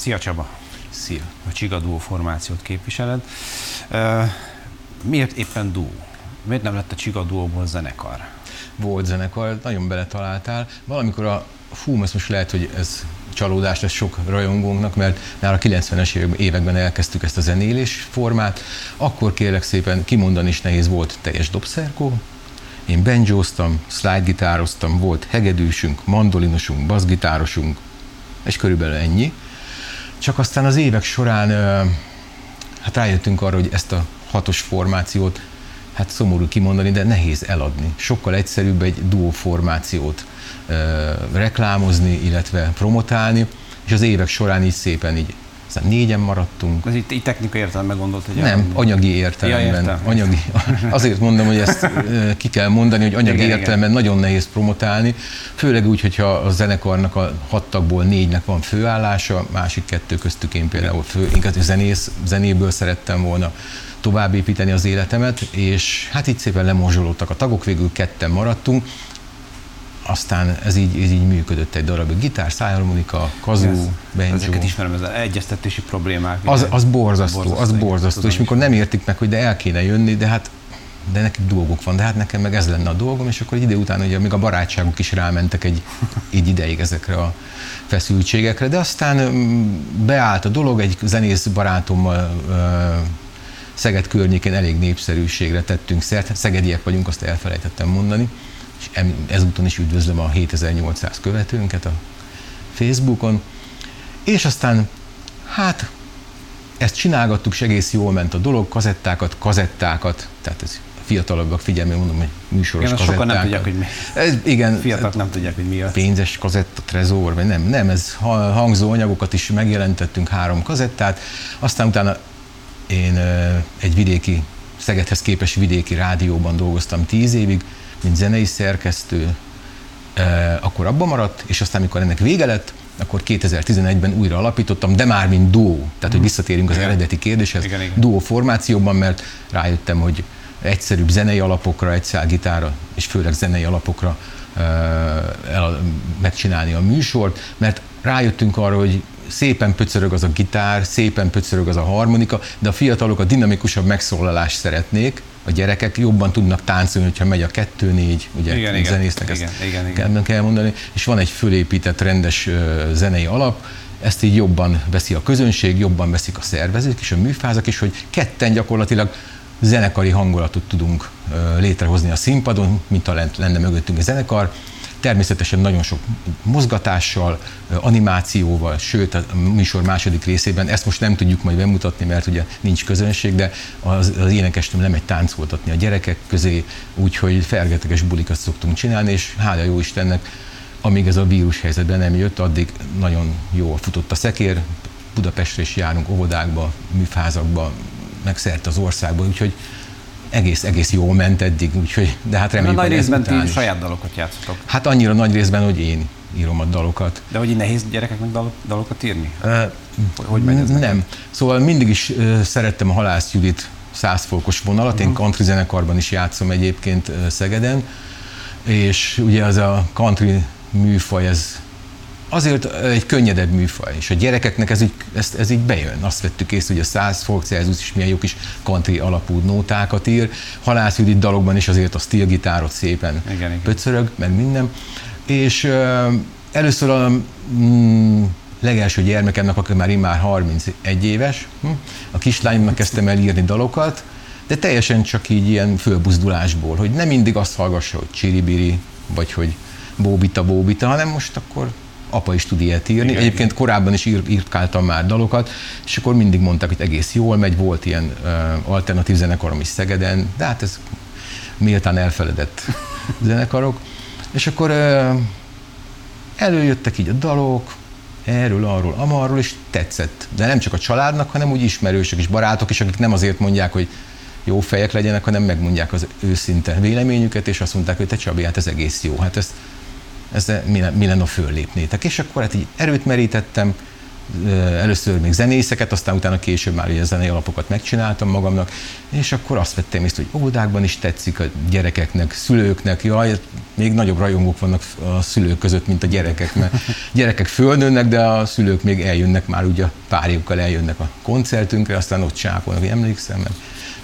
Szia Csaba! Szia! A Csiga Duo formációt képviseled. Miért éppen duo? Miért nem lett a Csiga Duóból zenekar? Volt zenekar, nagyon beletaláltál. Valamikor a, fú, ezt most lehet, hogy ez csalódás lesz sok rajongónknak, mert már a 90-es években elkezdtük ezt a zenélés formát, akkor kérlek szépen kimondani is nehéz volt teljes dobszerkó, én banjóztam, slide gitároztam, volt hegedűsünk, mandolinosunk, bassgitárosunk, és körülbelül ennyi. Csak aztán az évek során hát rájöttünk arra, hogy ezt a hatos formációt, hát szomorú kimondani, de nehéz eladni. Sokkal egyszerűbb egy duó formációt reklámozni, illetve promotálni, és az évek során így szépen így aztán négyen maradtunk. Ez itt, itt technikai értelemben gondolt, hogy Nem, el... anyagi értelemben. Ja, anyagi, azért mondom, hogy ezt ki kell mondani, hogy anyagi igen, értelemben igen. nagyon nehéz promotálni, főleg úgy, hogyha a zenekarnak a hat tagból négynek van főállása, másik kettő köztük én például fő, inkább zenész, zenéből szerettem volna továbbépíteni az életemet, és hát így szépen lemorzsolódtak a tagok, végül ketten maradtunk, aztán ez így, ez így működött egy darabig. Gitár, szájharmonika, kazú, banjo. Ezeket ismerem, ez az egyeztetési problémák. Az, az borzasztó, borzasztó, az borzasztó. És mikor nem értik meg, hogy de el kéne jönni, de hát de nekik dolgok van, de hát nekem meg ez lenne a dolgom, és akkor idő után ugye még a barátságok is rámentek egy, egy ideig ezekre a feszültségekre, de aztán beállt a dolog, egy zenész barátommal Szeged környékén elég népszerűségre tettünk szert, szegediek vagyunk, azt elfelejtettem mondani, és ezúton is üdvözlöm a 7800 követőnket a Facebookon, és aztán hát ezt csinálgattuk, és egész jól ment a dolog, kazettákat, kazettákat, tehát ez fiatalabbak figyelmé mondom, hogy műsoros igen, kazettákat. sokan nem tudják, hogy mi. Ez, igen. Fiatalok nem tudják, hogy mi az. Pénzes kazetta, trezor, vagy nem, nem, ez hangzó anyagokat is megjelentettünk, három kazettát, aztán utána én egy vidéki, Szegedhez képes vidéki rádióban dolgoztam tíz évig, mint zenei szerkesztő, akkor abban maradt, és aztán, amikor ennek vége lett, akkor 2011-ben újra alapítottam, de már mint duó. Tehát, hogy mhm. visszatérünk az igen. eredeti kérdéshez, igen, igen. duó formációban, mert rájöttem, hogy egyszerűbb zenei alapokra, egy gitára, és főleg zenei alapokra el, megcsinálni a műsort, mert rájöttünk arra, hogy szépen pöcörög az a gitár, szépen pöcörög az a harmonika, de a fiatalok a dinamikusabb megszólalást szeretnék, a gyerekek jobban tudnak táncolni, hogyha megy a kettő-négy, ugye igen, igen, zenésznek igen, ezt igen, igen. Kell, kell mondani, és van egy fölépített rendes zenei alap, ezt így jobban veszi a közönség, jobban veszik a szervezők és a műfázak is, hogy ketten gyakorlatilag zenekari hangulatot tudunk létrehozni a színpadon, mint ha lenne mögöttünk a zenekar, Természetesen nagyon sok mozgatással, animációval, sőt a műsor második részében. Ezt most nem tudjuk majd bemutatni, mert ugye nincs közönség, de az, az énekestől nem egy táncoltatni a gyerekek közé, úgyhogy fergeteges bulikat szoktunk csinálni, és hála jó Istennek, amíg ez a vírus helyzetben nem jött, addig nagyon jól futott a szekér, Budapestre is járunk óvodákba, műfázakba, meg szerte az országban, úgyhogy egész, egész jól ment eddig, úgyhogy, de hát reméljük, Nagy részben ti saját dalokat játszotok. Hát annyira nagy részben, hogy én írom a dalokat. De hogy nehéz gyerekeknek dal- dalokat írni? Uh, hogy megy ez Nem. Szóval mindig is uh, szerettem a Halász Judit százfolkos vonalat, uh-huh. én mhm. country zenekarban is játszom egyébként uh, Szegeden, és ugye az a country műfaj, ez azért egy könnyedebb műfaj, és a gyerekeknek ez így, ez, ez így bejön. Azt vettük észre, hogy a 100 folk Celsius is milyen jó kis country alapú nótákat ír. Halász Judit dalokban is azért a steel gitárot szépen igen, igen. pöcörög, meg minden. És uh, először a mm, legelső gyermekemnek, aki már immár 31 éves, hm, a kislányomnak kezdtem el írni dalokat, de teljesen csak így ilyen fölbuzdulásból, hogy nem mindig azt hallgassa, hogy csiribiri, vagy hogy bóbita, bóbita, hanem most akkor apa is tud ilyet írni. Igen, Egyébként igen. korábban is ír, írkáltam már dalokat, és akkor mindig mondták, hogy egész jól megy, volt ilyen uh, alternatív zenekarom is Szegeden, de hát ez méltán elfeledett zenekarok. És akkor uh, előjöttek így a dalok, erről, arról, amarról, és tetszett. De nem csak a családnak, hanem úgy ismerősök és barátok is, akik nem azért mondják, hogy jó fejek legyenek, hanem megmondják az őszinte véleményüket, és azt mondták, hogy te Csabi, hát ez egész jó. Hát ezt ez mi, mi lenne, föllépnétek. És akkor hát így erőt merítettem, először még zenészeket, aztán utána később már ugye zenei alapokat megcsináltam magamnak, és akkor azt vettem észre, hogy óvodákban is tetszik a gyerekeknek, szülőknek, jaj, még nagyobb rajongók vannak a szülők között, mint a gyerekek, mert gyerekek fölnőnek, de a szülők még eljönnek már ugye párjukkal eljönnek a koncertünkre, aztán ott csápolnak, emlékszem, meg,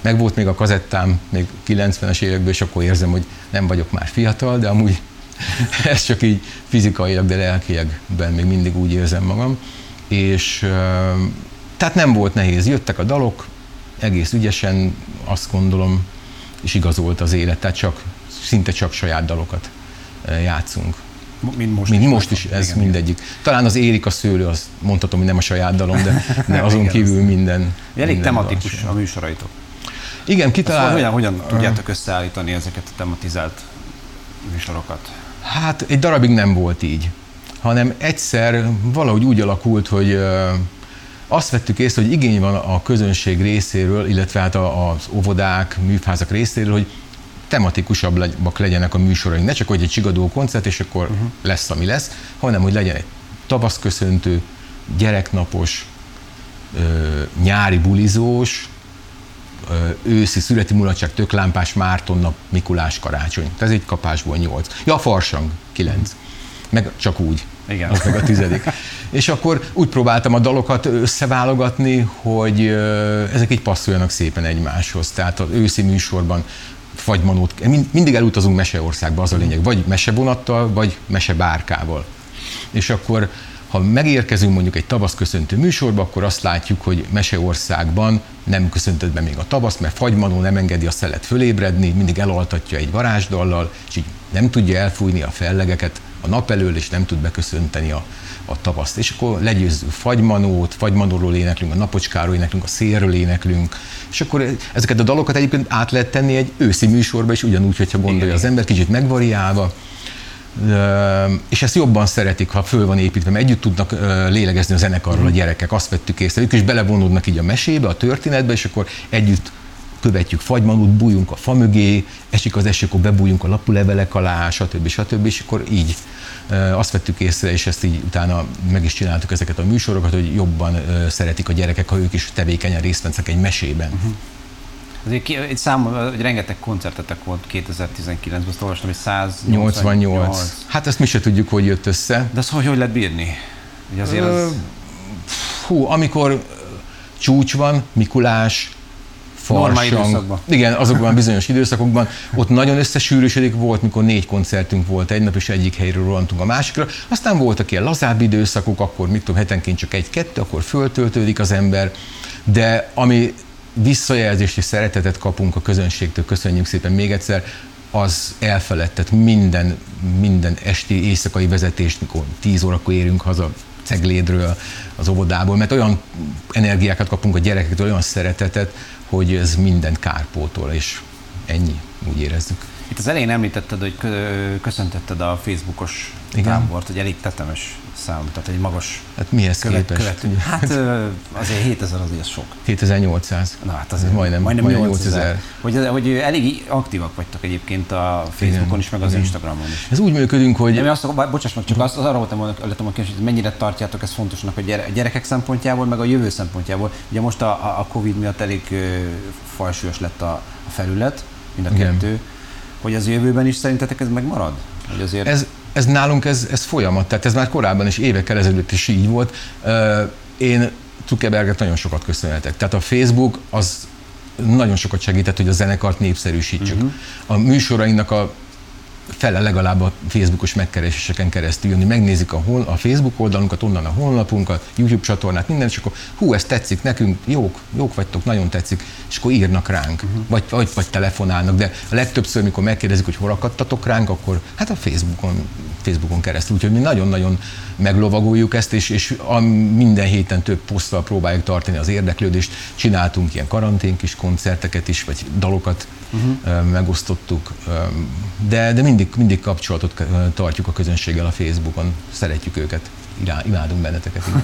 meg volt még a kazettám, még 90-es évekből, és akkor érzem, hogy nem vagyok már fiatal, de amúgy ez csak így fizikailag, de lelkiekben még mindig úgy érzem magam. És tehát nem volt nehéz, jöttek a dalok, egész ügyesen, azt gondolom, és igazolt az élet, tehát csak, szinte csak saját dalokat játszunk. Mint most Mint is. most is, ez igen, mindegyik. Talán az Érik a szőlő, azt mondhatom, hogy nem a saját dalom, de, de azon igen, kívül minden. Elég minden tematikus a műsoraitok. Igen, kitalál... Hogyan, hogyan tudjátok összeállítani ezeket a tematizált műsorokat? Hát egy darabig nem volt így, hanem egyszer valahogy úgy alakult, hogy azt vettük észre, hogy igény van a közönség részéről, illetve hát az óvodák, műfázak részéről, hogy tematikusabbak legyenek a műsoraink. Ne csak, hogy egy csigadó koncert, és akkor uh-huh. lesz, ami lesz, hanem, hogy legyen egy tavaszköszöntő, gyereknapos, nyári bulizós, őszi születi mulatság, töklámpás, Mártonnap, Mikulás, karácsony. Ez egy kapásból nyolc. Ja, farsang, kilenc. Meg csak úgy. Igen. Az meg a tizedik. És akkor úgy próbáltam a dalokat összeválogatni, hogy ezek így passzoljanak szépen egymáshoz. Tehát az őszi műsorban fagymanót, mindig elutazunk Meseországba, az a lényeg, vagy mesebonattal, vagy mesebárkával. És akkor ha megérkezünk mondjuk egy tavasz köszöntő műsorba, akkor azt látjuk, hogy Meseországban nem köszöntöd be még a tavaszt, mert fagymanó nem engedi a szelet fölébredni, mindig elaltatja egy varázsdallal, és így nem tudja elfújni a fellegeket a nap elől, és nem tud beköszönteni a, a tavaszt. És akkor legyőzzük fagymanót, fagymanóról éneklünk, a napocskáról éneklünk, a szélről éneklünk, és akkor ezeket a dalokat egyébként át lehet tenni egy őszi műsorba is, ugyanúgy, hogyha gondolja igen, az ember, kicsit megvariálva, és ezt jobban szeretik, ha föl van építve, mert együtt tudnak lélegezni a zenekarról a gyerekek, azt vettük észre, ők is belevonódnak így a mesébe, a történetbe, és akkor együtt követjük fagymanút, bújunk a fa mögé, esik az eső, akkor bebújunk a lapulevelek alá, stb. stb. És akkor így azt vettük észre, és ezt így utána meg is csináltuk ezeket a műsorokat, hogy jobban szeretik a gyerekek, ha ők is tevékenyen részt vesznek egy mesében. Uh-huh. Azért egy szám, egy rengeteg koncertetek volt 2019-ben, azt olvastam, hogy 188. Hát ezt mi se tudjuk, hogy jött össze. De azt hogy, hogy lehet bírni? Ugye azért az... Hú, amikor csúcs van, Mikulás, Farsang. Igen, azokban bizonyos időszakokban. Ott nagyon összesűrűsödik volt, mikor négy koncertünk volt egy nap, és egyik helyről rohantunk a másikra. Aztán voltak ilyen lazább időszakok, akkor mit tudom, hetenként csak egy-kettő, akkor föltöltődik az ember. De ami visszajelzést és szeretetet kapunk a közönségtől, köszönjük szépen még egyszer, az elfeledett minden, minden esti éjszakai vezetést, mikor 10 órakor érünk haza Ceglédről, az óvodából, mert olyan energiákat kapunk a gyerekektől, olyan szeretetet, hogy ez mindent kárpótol, és ennyi, úgy érezzük. Itt az elején említetted, hogy köszöntetted a Facebookos Igen. tábort, hogy elég tetemes szám, tehát egy magas Hát mihez követ, képest? Követő. Hát azért 7000 azért sok. 7800. Na hát azért majdnem, majdnem, majdnem 8000. Hogy, hogy elég aktívak vagytok egyébként a Facebookon Igen. is, meg az Igen. Instagramon is. Ez úgy működünk, hogy... Nem, azt, bocsáss meg, csak azt, az arra voltam volna, hogy mennyire tartjátok ezt fontosnak a gyerekek szempontjából, meg a jövő szempontjából. Ugye most a, a Covid miatt elég fajsúlyos lett a, a felület, mind a Igen. kettő. Hogy az jövőben is szerintetek ez megmarad? Hogy azért... Ez, ez nálunk ez, ez folyamat, tehát ez már korábban is évekkel ezelőtt is így volt. Én Zuckerberget nagyon sokat köszönhetek. Tehát a Facebook az nagyon sokat segített, hogy a zenekart népszerűsítsük. Uh-huh. A műsorainknak a fele legalább a Facebookos megkereséseken keresztül jönni, megnézik a, hol, a Facebook oldalunkat, onnan a honlapunkat, YouTube csatornát, mindent, és akkor hú, ez tetszik nekünk, jók, jók vagytok, nagyon tetszik, és akkor írnak ránk, uh-huh. vagy, vagy, vagy telefonálnak, de a legtöbbször, mikor megkérdezik, hogy hol akadtatok ránk, akkor hát a Facebookon, Facebookon keresztül, úgyhogy mi nagyon-nagyon meglovagoljuk ezt, és, és a, minden héten több poszttal próbáljuk tartani az érdeklődést, csináltunk ilyen karantén kis koncerteket is, vagy dalokat uh-huh. megosztottuk, de, de mindig, mindig kapcsolatot tartjuk a közönséggel a Facebookon, szeretjük őket, imádunk benneteket.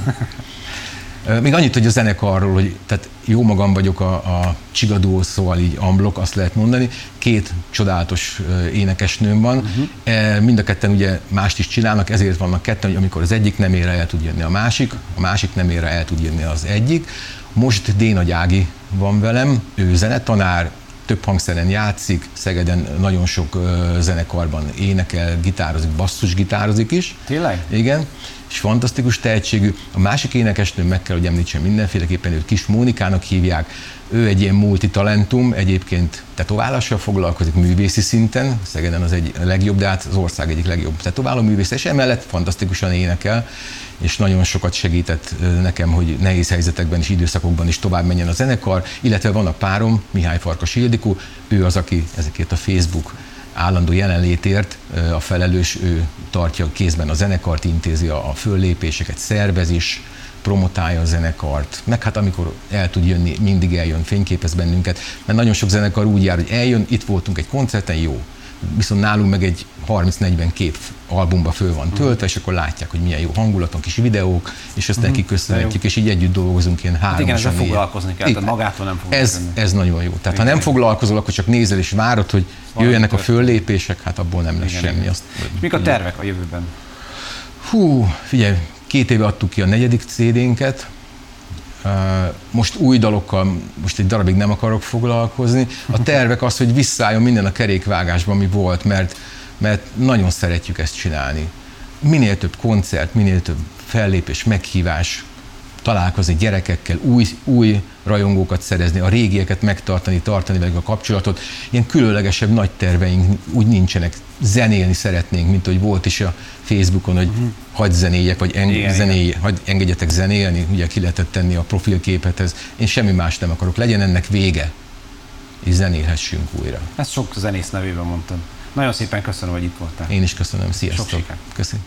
Még annyit, hogy a zenekarról, hogy tehát jó magam vagyok a, a csigadó, szóval így amblok, azt lehet mondani. Két csodálatos énekesnőm van. Uh-huh. Mind a ketten ugye mást is csinálnak, ezért vannak ketten, hogy amikor az egyik nem ére el tud jönni a másik, a másik nem ére el tud jönni az egyik. Most Déna Gyági van velem, ő zenetanár, több hangszeren játszik, Szegeden nagyon sok zenekarban énekel, gitározik, basszusgitározik is. Tényleg? Igen, és fantasztikus tehetségű. A másik énekesnő meg kell, hogy említsem mindenféleképpen, őt Kis Mónikának hívják, ő egy ilyen multitalentum, egyébként tetoválással foglalkozik művészi szinten, Szegeden az egy legjobb, de hát az ország egyik legjobb tetováló művész, és emellett fantasztikusan énekel, és nagyon sokat segített nekem, hogy nehéz helyzetekben és időszakokban is tovább menjen a zenekar, illetve van a párom, Mihály Farkas Ildikó, ő az, aki ezekért a Facebook állandó jelenlétért a felelős, ő tartja kézben a zenekart, intézi a föllépéseket, szervez is, promotálja a zenekart, meg hát amikor el tud jönni, mindig eljön, fényképez bennünket, mert nagyon sok zenekar úgy jár, hogy eljön, itt voltunk egy koncerten, jó, viszont nálunk meg egy 30-42 albumba föl van töltve, és akkor látják, hogy milyen jó hangulaton, kis videók, és ezt nekik köszönhetjük, és így együtt dolgozunk ilyen három. Hát igen, ezzel foglalkozni kell, tehát magától nem fog ez, ez nagyon jó. Tehát igen. ha nem foglalkozol, akkor csak nézel és várod, hogy jöjjenek a föllépések, hát abból nem lesz igen, semmi. Azt, Mik a tervek a jövőben? Hú, figyelj, két éve adtuk ki a negyedik CD-nket, most új dalokkal, most egy darabig nem akarok foglalkozni. A tervek az, hogy visszaálljon minden a kerékvágásban, ami volt, mert, mert nagyon szeretjük ezt csinálni. Minél több koncert, minél több fellépés, meghívás, találkozni gyerekekkel, új, új rajongókat szerezni, a régieket megtartani, tartani velük a kapcsolatot. Ilyen különlegesebb nagy terveink úgy nincsenek. Zenélni szeretnénk, mint hogy volt is a Facebookon, hogy uh-huh. hagy zenéljek, vagy en, igen, zenélj, igen. hagy, engedjetek zenélni, ugye ki lehetett tenni a profilképethez. Én semmi más nem akarok, legyen ennek vége, és zenélhessünk újra. Ezt sok zenész nevében mondtam. Nagyon szépen köszönöm, hogy itt voltál. Én is köszönöm, sziasztok. Sok Köszönöm.